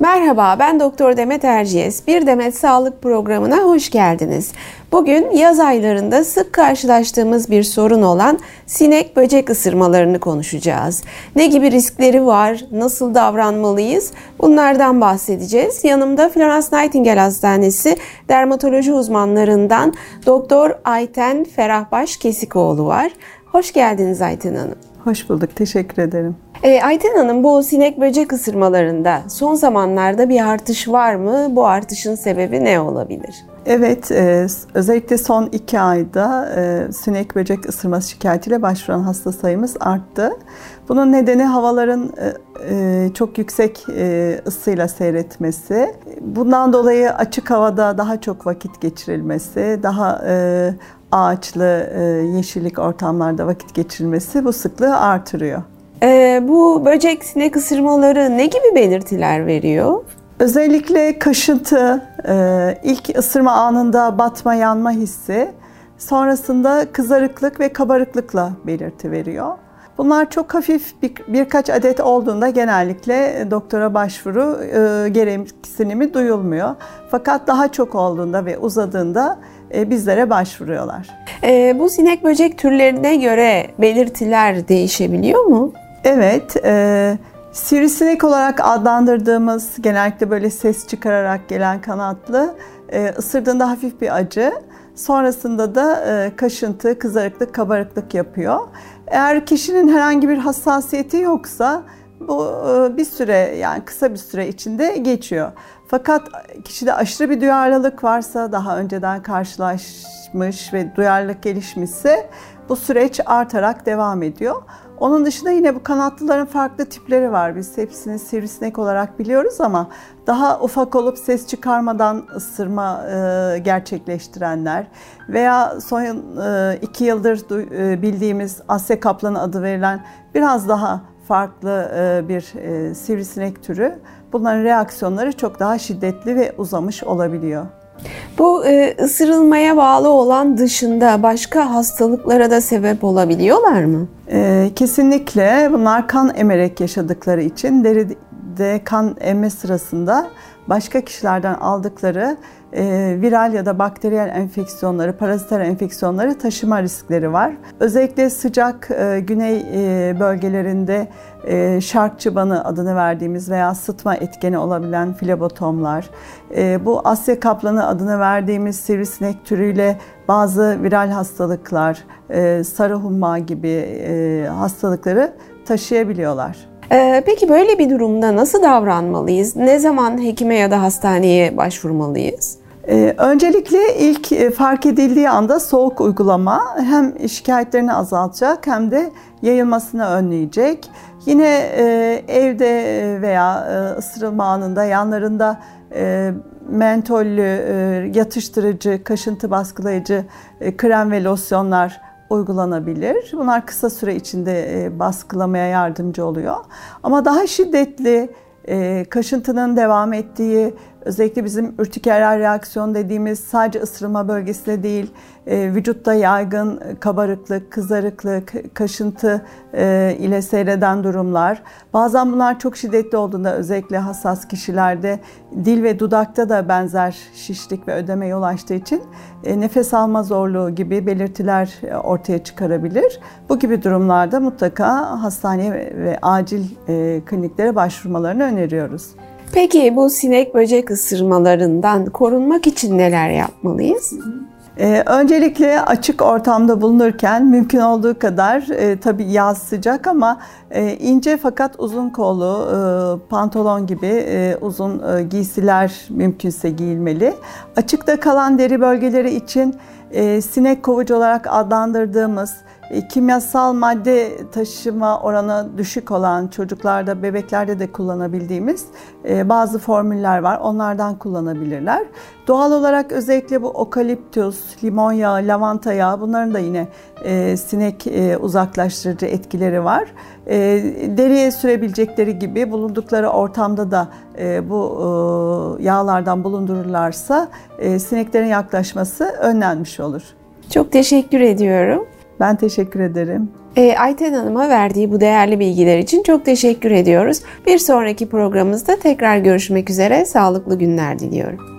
Merhaba, ben Doktor Demet Erciyes. Bir Demet Sağlık programına hoş geldiniz. Bugün yaz aylarında sık karşılaştığımız bir sorun olan sinek böcek ısırmalarını konuşacağız. Ne gibi riskleri var, nasıl davranmalıyız? Bunlardan bahsedeceğiz. Yanımda Florence Nightingale Hastanesi dermatoloji uzmanlarından Doktor Ayten Ferahbaş Kesikoğlu var. Hoş geldiniz Ayten Hanım. Hoş bulduk, teşekkür ederim. E, Ayten Hanım bu sinek böcek ısırmalarında son zamanlarda bir artış var mı? Bu artışın sebebi ne olabilir? Evet, e, özellikle son iki ayda e, sinek böcek ısırması şikayetiyle başvuran hasta sayımız arttı. Bunun nedeni havaların e, e, çok yüksek e, ısıyla seyretmesi. Bundan dolayı açık havada daha çok vakit geçirilmesi, daha e, ağaçlı, e, yeşillik ortamlarda vakit geçirilmesi bu sıklığı artırıyor. Ee, bu böcek sinek ısırmaları ne gibi belirtiler veriyor? Özellikle kaşıntı, e, ilk ısırma anında batma yanma hissi, sonrasında kızarıklık ve kabarıklıkla belirti veriyor. Bunlar çok hafif bir, birkaç adet olduğunda genellikle doktora başvuru e, gereksinimi duyulmuyor. Fakat daha çok olduğunda ve uzadığında bizlere başvuruyorlar. E, bu sinek böcek türlerine göre belirtiler değişebiliyor mu? Evet, e, sivrisinek olarak adlandırdığımız genellikle böyle ses çıkararak gelen kanatlı e, ısırdığında hafif bir acı. Sonrasında da e, kaşıntı, kızarıklık, kabarıklık yapıyor. Eğer kişinin herhangi bir hassasiyeti yoksa bu e, bir süre yani kısa bir süre içinde geçiyor. Fakat kişide aşırı bir duyarlılık varsa daha önceden karşılaşmış ve duyarlılık gelişmişse bu süreç artarak devam ediyor. Onun dışında yine bu kanatlıların farklı tipleri var. Biz hepsini sivrisinek olarak biliyoruz ama daha ufak olup ses çıkarmadan ısırma e, gerçekleştirenler veya son e, iki yıldır e, bildiğimiz Asya kaplanı adı verilen biraz daha farklı e, bir e, sivrisinek türü. Bunların reaksiyonları çok daha şiddetli ve uzamış olabiliyor. Bu e, ısırılmaya bağlı olan dışında başka hastalıklara da sebep olabiliyorlar mı? E, kesinlikle bunlar kan emerek yaşadıkları için deride kan emme sırasında başka kişilerden aldıkları viral ya da bakteriyel enfeksiyonları, paraziter enfeksiyonları taşıma riskleri var. Özellikle sıcak e, güney e, bölgelerinde e, şark çıbanı adını verdiğimiz veya sıtma etkeni olabilen filobotomlar, bu Asya kaplanı adını verdiğimiz sivrisinek türüyle bazı viral hastalıklar, sarı humma gibi hastalıkları taşıyabiliyorlar. Ee, peki böyle bir durumda nasıl davranmalıyız? Ne zaman hekime ya da hastaneye başvurmalıyız? Ee, öncelikle ilk e, fark edildiği anda soğuk uygulama hem şikayetlerini azaltacak hem de yayılmasını önleyecek. Yine e, evde veya e, ısırılma anında yanlarında mentollü, yatıştırıcı, kaşıntı baskılayıcı krem ve losyonlar uygulanabilir. Bunlar kısa süre içinde e, baskılamaya yardımcı oluyor. Ama daha şiddetli e, kaşıntının devam ettiği, özellikle bizim ürtikeral reaksiyon dediğimiz sadece ısırma bölgesinde değil, e, vücutta yaygın kabarıklık, kızarıklık, kaşıntı e, ile seyreden durumlar. Bazen bunlar çok şiddetli olduğunda özellikle hassas kişilerde dil ve dudakta da benzer şişlik ve ödeme yol açtığı için e, nefes alma zorluğu gibi belirtiler ortaya çıkarabilir. Bu gibi durumlarda mutlaka hastaneye ve acil kliniklere başvurmalarını öneriyoruz. Peki bu sinek böcek ısırmalarından korunmak için neler yapmalıyız? Ee, öncelikle açık ortamda bulunurken mümkün olduğu kadar e, tabii yaz sıcak ama e, ince fakat uzun kollu e, pantolon gibi e, uzun e, giysiler mümkünse giyilmeli. Açıkta kalan deri bölgeleri için e, sinek kovucu olarak adlandırdığımız kimyasal madde taşıma oranı düşük olan çocuklarda, bebeklerde de kullanabildiğimiz e, bazı formüller var. Onlardan kullanabilirler. Doğal olarak özellikle bu okaliptüs, limon yağı, lavanta yağı bunların da yine e, sinek uzaklaştırıcı etkileri var. Deriye sürebilecekleri gibi bulundukları ortamda da bu yağlardan bulundururlarsa sineklerin yaklaşması önlenmiş olur. Çok teşekkür ediyorum. Ben teşekkür ederim. E, Ayten Hanım'a verdiği bu değerli bilgiler için çok teşekkür ediyoruz. Bir sonraki programımızda tekrar görüşmek üzere. Sağlıklı günler diliyorum.